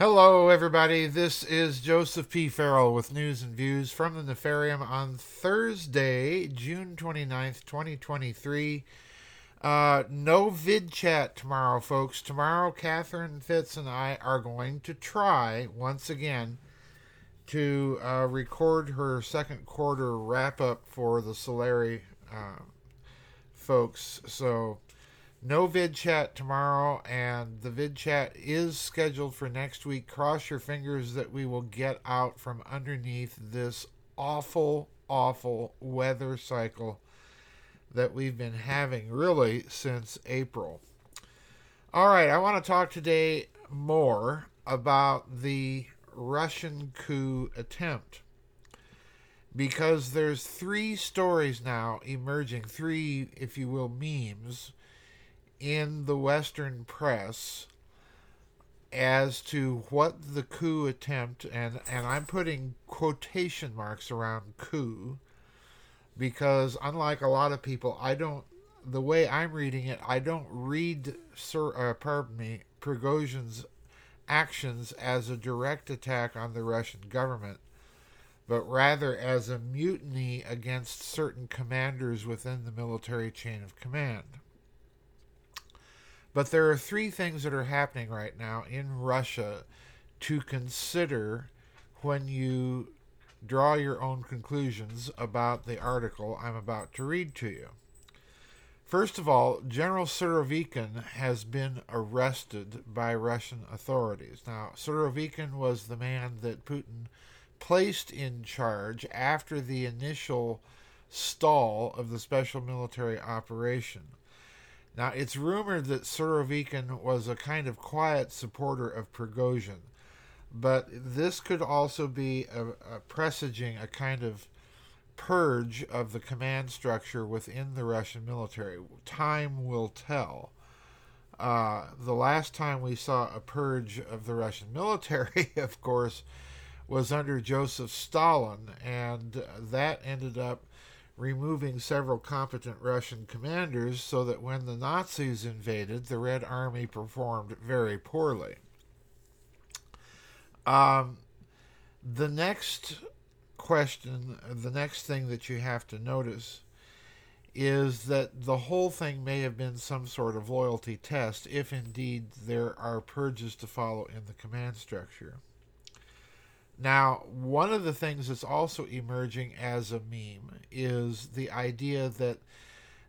Hello, everybody. This is Joseph P. Farrell with news and views from the Nefarium on Thursday, June 29th, 2023. Uh, no vid chat tomorrow, folks. Tomorrow, Catherine Fitts and I are going to try once again to uh, record her second quarter wrap up for the Solari uh, folks. So, no vid chat tomorrow, and the vid chat is scheduled for next week. Cross your fingers that we will get out from underneath this awful, awful weather cycle that we've been having really since April. All right, I want to talk today more about the Russian coup attempt because there's three stories now emerging, three, if you will, memes in the Western press as to what the coup attempt and and I'm putting quotation marks around coup because unlike a lot of people, I don't. The way I'm reading it, I don't read Sir, uh, pardon me, Prigozhin's actions as a direct attack on the Russian government, but rather as a mutiny against certain commanders within the military chain of command. But there are three things that are happening right now in Russia to consider when you draw your own conclusions about the article I'm about to read to you. First of all, General Surovikin has been arrested by Russian authorities. Now, Surovikin was the man that Putin placed in charge after the initial stall of the special military operation. Now, it's rumored that Surovikin was a kind of quiet supporter of Prigozhin but this could also be a, a presaging a kind of purge of the command structure within the Russian military. Time will tell. Uh, the last time we saw a purge of the Russian military, of course, was under Joseph Stalin, and that ended up removing several competent Russian commanders so that when the Nazis invaded, the Red Army performed very poorly. Um, the next question, the next thing that you have to notice is that the whole thing may have been some sort of loyalty test if indeed there are purges to follow in the command structure. Now, one of the things that's also emerging as a meme is the idea that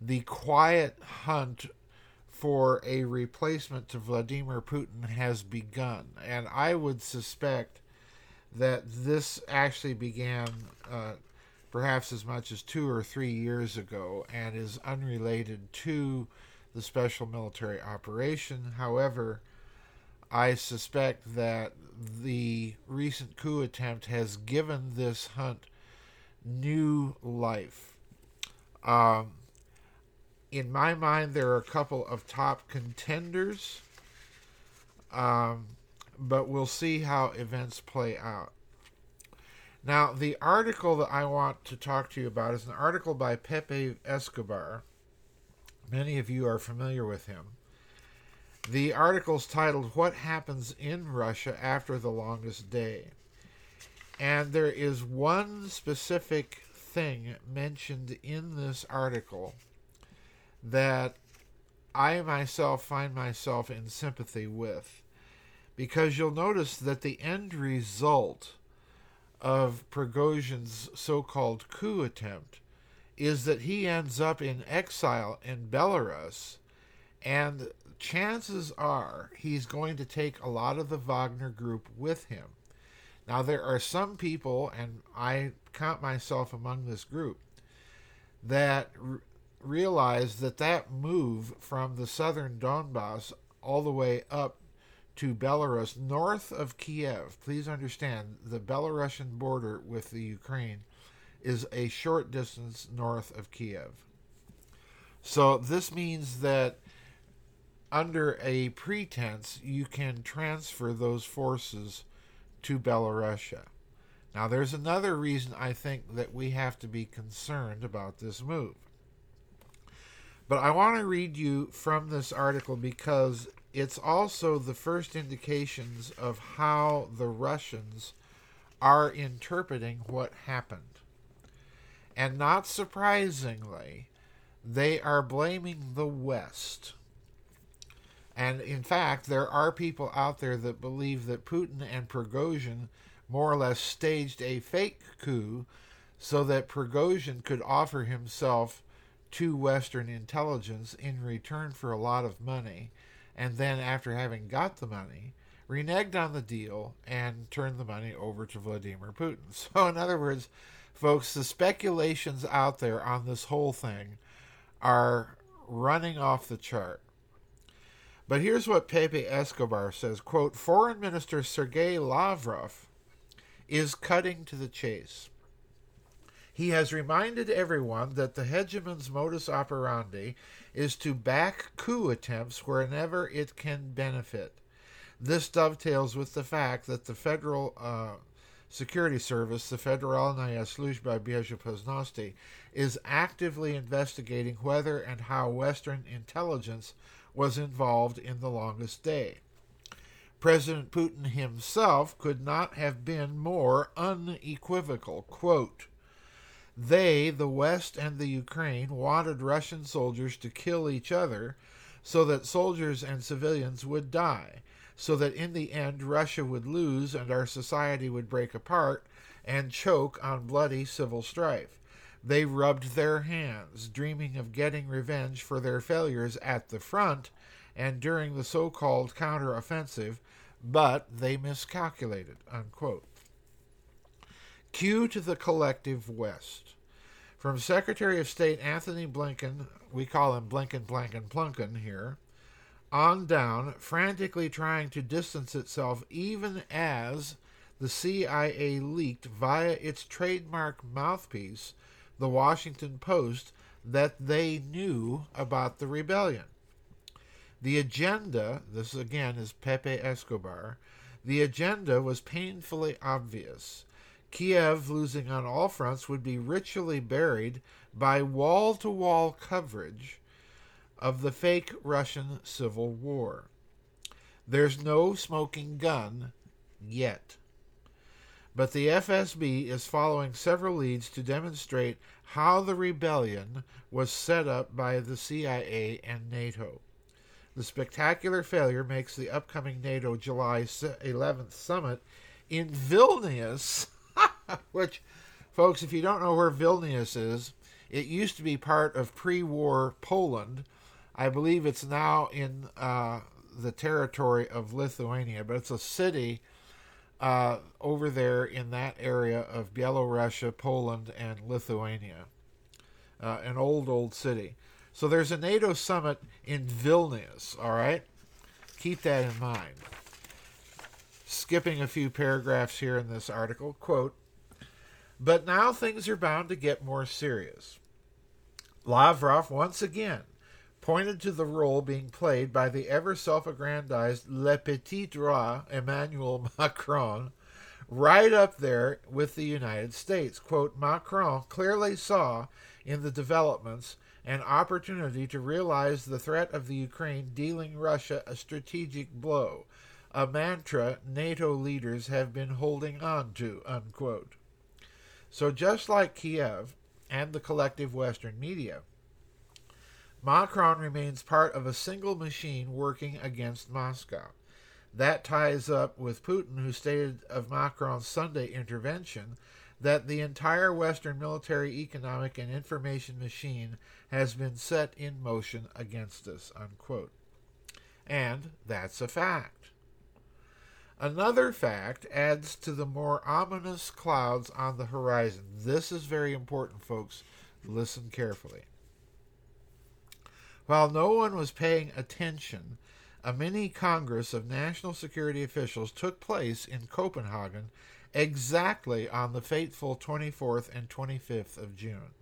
the quiet hunt for a replacement to Vladimir Putin has begun. And I would suspect that this actually began uh, perhaps as much as two or three years ago and is unrelated to the special military operation. However, I suspect that the recent coup attempt has given this hunt new life. Um, in my mind, there are a couple of top contenders, um, but we'll see how events play out. Now, the article that I want to talk to you about is an article by Pepe Escobar. Many of you are familiar with him. The article is titled What Happens in Russia After the Longest Day. And there is one specific thing mentioned in this article that I myself find myself in sympathy with. Because you'll notice that the end result of Prigozhin's so called coup attempt is that he ends up in exile in Belarus, and chances are he's going to take a lot of the Wagner group with him. Now, there are some people, and I count myself among this group, that realize that that move from the southern Donbass all the way up to Belarus, north of Kiev, please understand the Belarusian border with the Ukraine is a short distance north of Kiev. So this means that under a pretense, you can transfer those forces to Belarusia. Now, there's another reason I think that we have to be concerned about this move. But I want to read you from this article because it's also the first indications of how the Russians are interpreting what happened. And not surprisingly, they are blaming the West. And in fact, there are people out there that believe that Putin and Prigozhin more or less staged a fake coup so that Prigozhin could offer himself to Western intelligence in return for a lot of money, and then after having got the money, reneged on the deal and turned the money over to Vladimir Putin. So, in other words, folks, the speculations out there on this whole thing are running off the chart. But here's what Pepe Escobar says quote, Foreign Minister Sergei Lavrov is cutting to the chase. He has reminded everyone that the hegemon's modus operandi is to back coup attempts wherever it can benefit. This dovetails with the fact that the Federal uh, Security Service, the Federalnaya Sluzhba Bezopasnosti, is actively investigating whether and how Western intelligence was involved in the longest day. President Putin himself could not have been more unequivocal. Quote, they, the West and the Ukraine, wanted Russian soldiers to kill each other so that soldiers and civilians would die, so that in the end Russia would lose and our society would break apart and choke on bloody civil strife. They rubbed their hands, dreaming of getting revenge for their failures at the front and during the so called counteroffensive, but they miscalculated. Unquote. Cue to the collective West. From Secretary of State Antony Blinken, we call him Blinken, Blanken, Plunken here, on down, frantically trying to distance itself even as the CIA leaked via its trademark mouthpiece, the Washington Post, that they knew about the rebellion. The agenda, this again is Pepe Escobar, the agenda was painfully obvious. Kiev, losing on all fronts, would be ritually buried by wall to wall coverage of the fake Russian Civil War. There's no smoking gun yet. But the FSB is following several leads to demonstrate how the rebellion was set up by the CIA and NATO. The spectacular failure makes the upcoming NATO July 11th summit in Vilnius Which, folks, if you don't know where Vilnius is, it used to be part of pre war Poland. I believe it's now in uh, the territory of Lithuania, but it's a city uh, over there in that area of Bielorussia, Poland, and Lithuania. Uh, an old, old city. So there's a NATO summit in Vilnius, all right? Keep that in mind. Skipping a few paragraphs here in this article, quote, but now things are bound to get more serious. Lavrov once again pointed to the role being played by the ever self aggrandized Le Petit Roi, Emmanuel Macron, right up there with the United States. Quote, Macron clearly saw in the developments an opportunity to realize the threat of the Ukraine dealing Russia a strategic blow, a mantra NATO leaders have been holding on to, unquote. So, just like Kiev and the collective Western media, Macron remains part of a single machine working against Moscow. That ties up with Putin, who stated of Macron's Sunday intervention that the entire Western military, economic, and information machine has been set in motion against us. Unquote. And that's a fact. Another fact adds to the more ominous clouds on the horizon. This is very important, folks. Listen carefully. While no one was paying attention, a mini Congress of national security officials took place in Copenhagen exactly on the fateful 24th and 25th of June.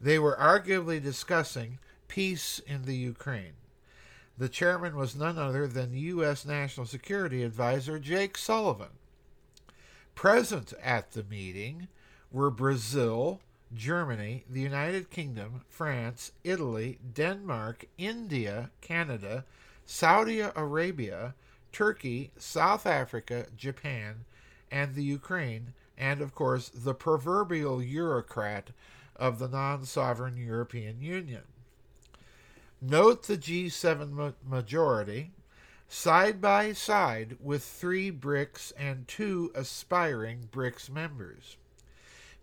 They were arguably discussing peace in the Ukraine. The chairman was none other than U.S. National Security Advisor Jake Sullivan. Present at the meeting were Brazil, Germany, the United Kingdom, France, Italy, Denmark, India, Canada, Saudi Arabia, Turkey, South Africa, Japan, and the Ukraine, and of course the proverbial Eurocrat of the non sovereign European Union. Note the G7 majority side by side with three BRICS and two aspiring BRICS members.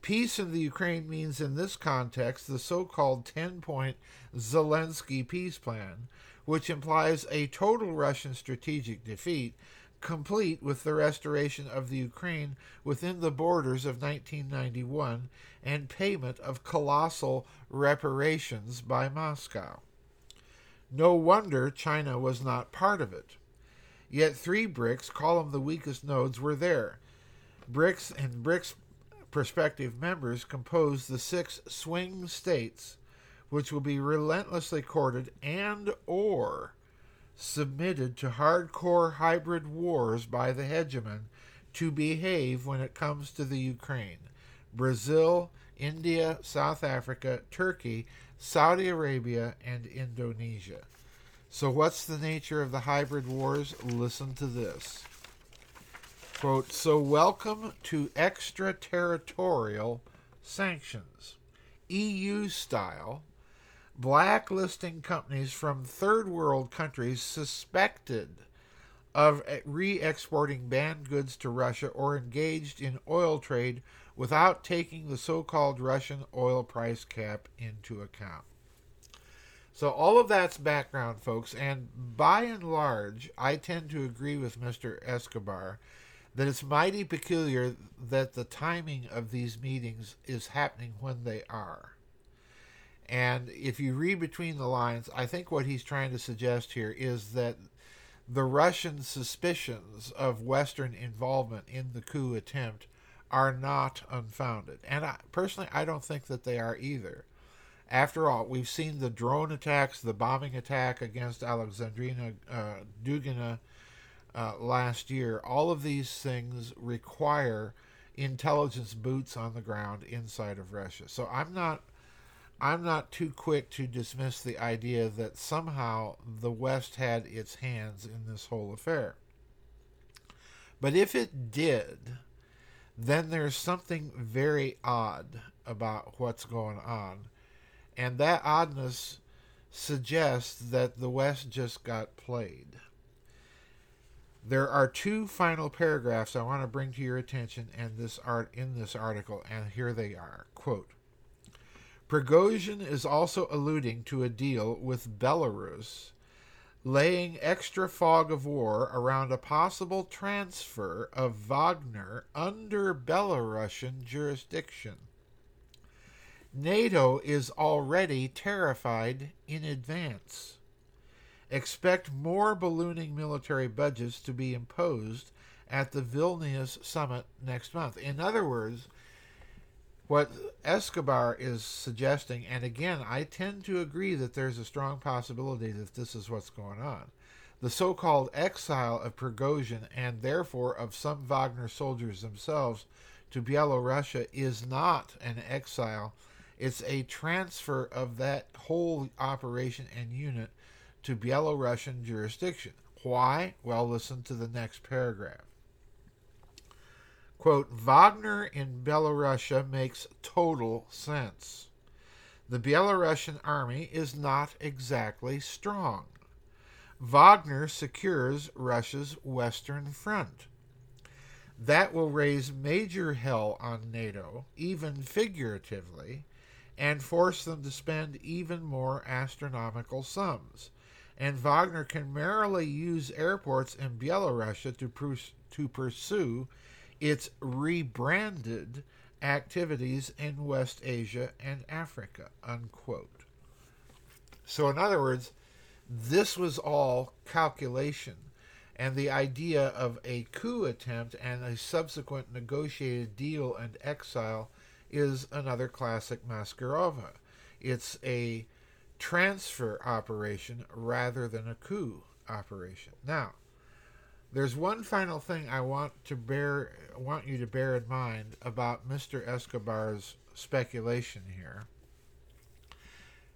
Peace in the Ukraine means, in this context, the so called 10 point Zelensky peace plan, which implies a total Russian strategic defeat, complete with the restoration of the Ukraine within the borders of 1991 and payment of colossal reparations by Moscow. No wonder China was not part of it. Yet three BRICS, call them the weakest nodes, were there. BRICS and BRICS prospective members compose the six swing states, which will be relentlessly courted and or submitted to hardcore hybrid wars by the hegemon to behave when it comes to the Ukraine. Brazil, India, South Africa, Turkey, Saudi Arabia, and Indonesia. So, what's the nature of the hybrid wars? Listen to this. Quote, so welcome to extraterritorial sanctions, EU style, blacklisting companies from third world countries suspected of re exporting banned goods to Russia or engaged in oil trade without taking the so called Russian oil price cap into account. So, all of that's background, folks, and by and large, I tend to agree with Mr. Escobar that it's mighty peculiar that the timing of these meetings is happening when they are. And if you read between the lines, I think what he's trying to suggest here is that the Russian suspicions of Western involvement in the coup attempt are not unfounded. And I, personally, I don't think that they are either. After all, we've seen the drone attacks, the bombing attack against Alexandrina uh, Dugina uh, last year. All of these things require intelligence boots on the ground inside of Russia. So I'm not. I'm not too quick to dismiss the idea that somehow the West had its hands in this whole affair. But if it did, then there's something very odd about what's going on. And that oddness suggests that the West just got played. There are two final paragraphs I want to bring to your attention and this art in this article, and here they are. Quote Prigozhin is also alluding to a deal with Belarus laying extra fog of war around a possible transfer of Wagner under Belarusian jurisdiction. NATO is already terrified in advance. Expect more ballooning military budgets to be imposed at the Vilnius summit next month. In other words, what Escobar is suggesting, and again, I tend to agree that there's a strong possibility that this is what's going on. The so called exile of Prigozhin and therefore of some Wagner soldiers themselves to Byelorussia is not an exile, it's a transfer of that whole operation and unit to Byelorussian jurisdiction. Why? Well, listen to the next paragraph. Quote, Wagner in Belarusia makes total sense. The Belarusian army is not exactly strong. Wagner secures Russia's western front. That will raise major hell on NATO, even figuratively, and force them to spend even more astronomical sums. And Wagner can merrily use airports in Belarusia to, to pursue its rebranded activities in West Asia and Africa. Unquote. So, in other words, this was all calculation, and the idea of a coup attempt and a subsequent negotiated deal and exile is another classic maskirovka. It's a transfer operation rather than a coup operation. Now, there's one final thing I want to bear want you to bear in mind about Mr. Escobar's speculation here,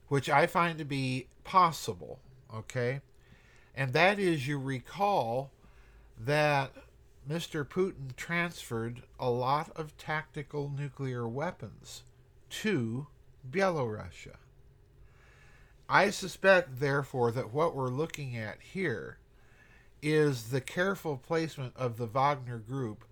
which I find to be possible, okay? And that is, you recall that Mr. Putin transferred a lot of tactical nuclear weapons to Belarusia. I suspect, therefore, that what we're looking at here is the careful placement of the Wagner Group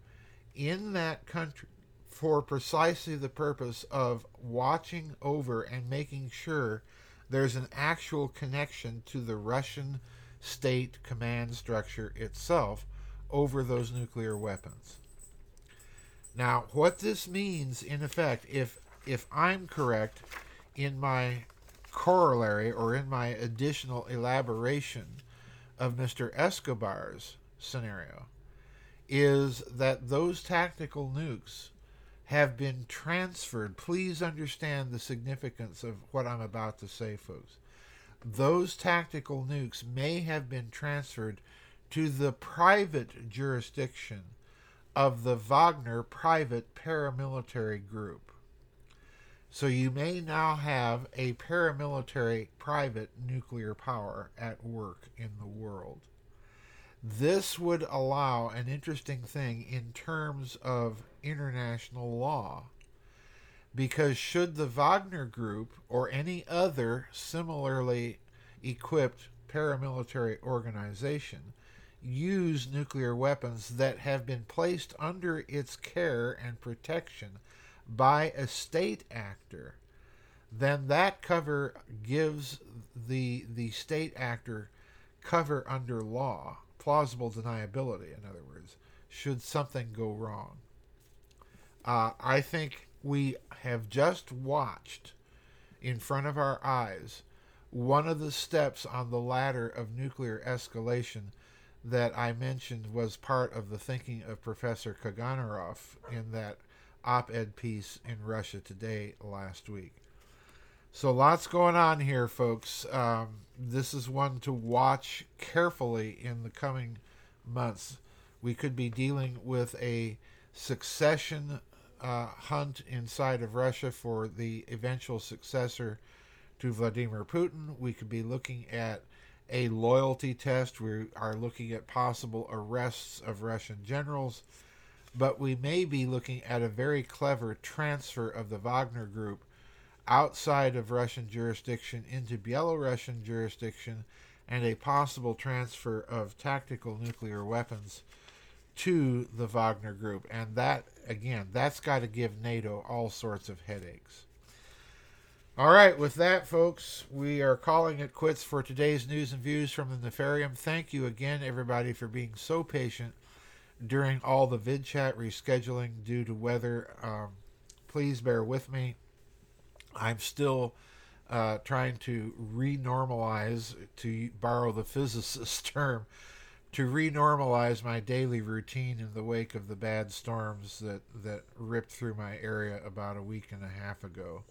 in that country for precisely the purpose of watching over and making sure there's an actual connection to the Russian state command structure itself over those nuclear weapons. Now, what this means in effect, if if I'm correct in my corollary or in my additional elaboration of Mr. Escobar's scenario, is that those tactical nukes have been transferred. Please understand the significance of what I'm about to say, folks. Those tactical nukes may have been transferred to the private jurisdiction of the Wagner private paramilitary group. So you may now have a paramilitary private nuclear power at work in the world. This would allow an interesting thing in terms of international law. Because should the Wagner Group or any other similarly equipped paramilitary organization use nuclear weapons that have been placed under its care and protection by a state actor, then that cover gives the the state actor cover under law, plausible deniability, in other words, should something go wrong. Uh, I think we have just watched in front of our eyes one of the steps on the ladder of nuclear escalation that I mentioned was part of the thinking of Professor Karaganov in that op ed piece in Russia Today last week. So, lots going on here, folks. Um, this is one to watch carefully in the coming months. We could be dealing with a succession uh, hunt inside of Russia for the eventual successor to Vladimir Putin. We could be looking at a loyalty test. We are looking at possible arrests of Russian generals, but we may be looking at a very clever transfer of the Wagner Group outside of Russian jurisdiction into Belarusian jurisdiction and a possible transfer of tactical nuclear weapons to the Wagner Group. And that, again, that's got to give NATO all sorts of headaches. All right, with that, folks, we are calling it quits for today's news and views from the Nefarium. Thank you again, everybody, for being so patient during all the vid chat rescheduling due to weather. Um, please bear with me. I'm still uh, trying to renormalize, to borrow the physicist term, to renormalize my daily routine in the wake of the bad storms that, that ripped through my area about a week and a half ago.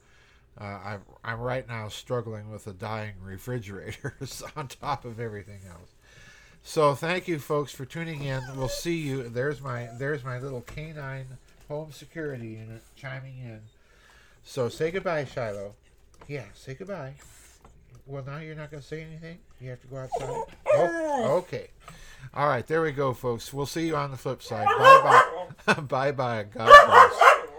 Uh, I'm, I'm right now struggling with a dying refrigerator on top of everything else. So thank you, folks, for tuning in. We'll see you. There's my there's my little canine home security unit chiming in. So say goodbye, Shiloh. Yeah, say goodbye. Well, now you're not going to say anything. You have to go outside. Oh, okay. All right, there we go, folks. We'll see you on the flip side. Bye bye. bye bye. God bless.